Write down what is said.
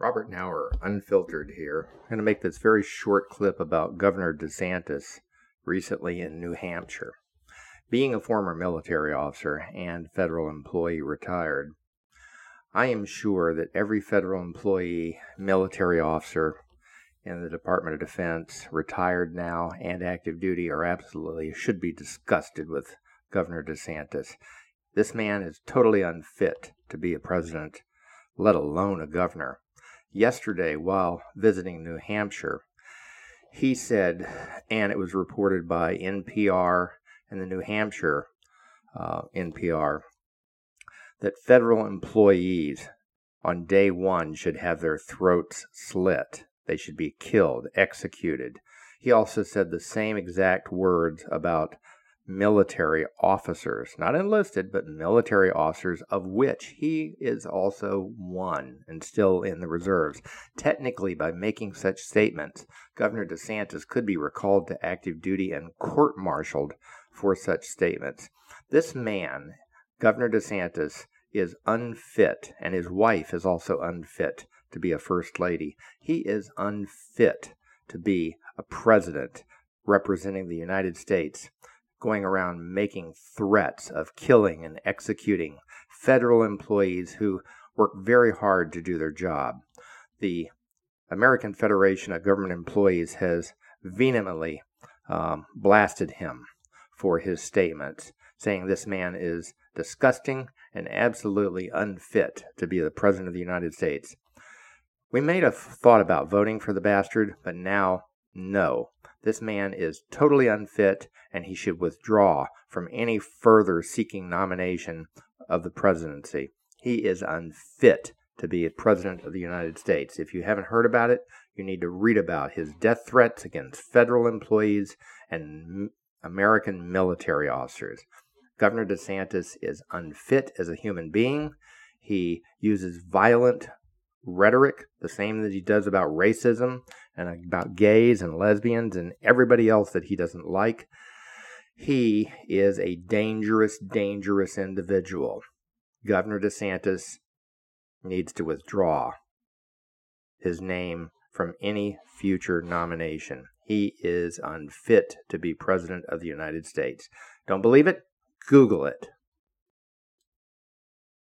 Robert Nauer, unfiltered here. I'm going to make this very short clip about Governor DeSantis recently in New Hampshire. Being a former military officer and federal employee retired, I am sure that every federal employee, military officer in the Department of Defense, retired now and active duty, are absolutely should be disgusted with Governor DeSantis. This man is totally unfit to be a president, let alone a governor yesterday while visiting New Hampshire. He said, and it was reported by NPR and the New Hampshire uh, NPR, that federal employees on day one should have their throats slit. They should be killed, executed. He also said the same exact words about military officers, not enlisted, but military officers, of which he is also one and still in the reserves. Technically, by making such statements, Governor DeSantis could be recalled to active duty and court martialed for such statements. This man, Governor DeSantis, is unfit, and his wife is also unfit to be a first lady. He is unfit to be a president representing the United States going around making threats of killing and executing federal employees who work very hard to do their job. The American Federation of Government Employees has vehemently um, blasted him for his statements, saying this man is disgusting and absolutely unfit to be the President of the United States. We may have thought about voting for the bastard, but now, no. This man is totally unfit and he should withdraw from any further seeking nomination of the presidency. He is unfit to be president of the United States. If you haven't heard about it, you need to read about his death threats against federal employees and American military officers. Governor DeSantis is unfit as a human being. He uses violent rhetoric, the same that he does about racism and about gays and lesbians and everybody else that he doesn't like. He is a dangerous, dangerous individual. Governor DeSantis needs to withdraw his name from any future nomination. He is unfit to be President of the United States. Don't believe it? Google it.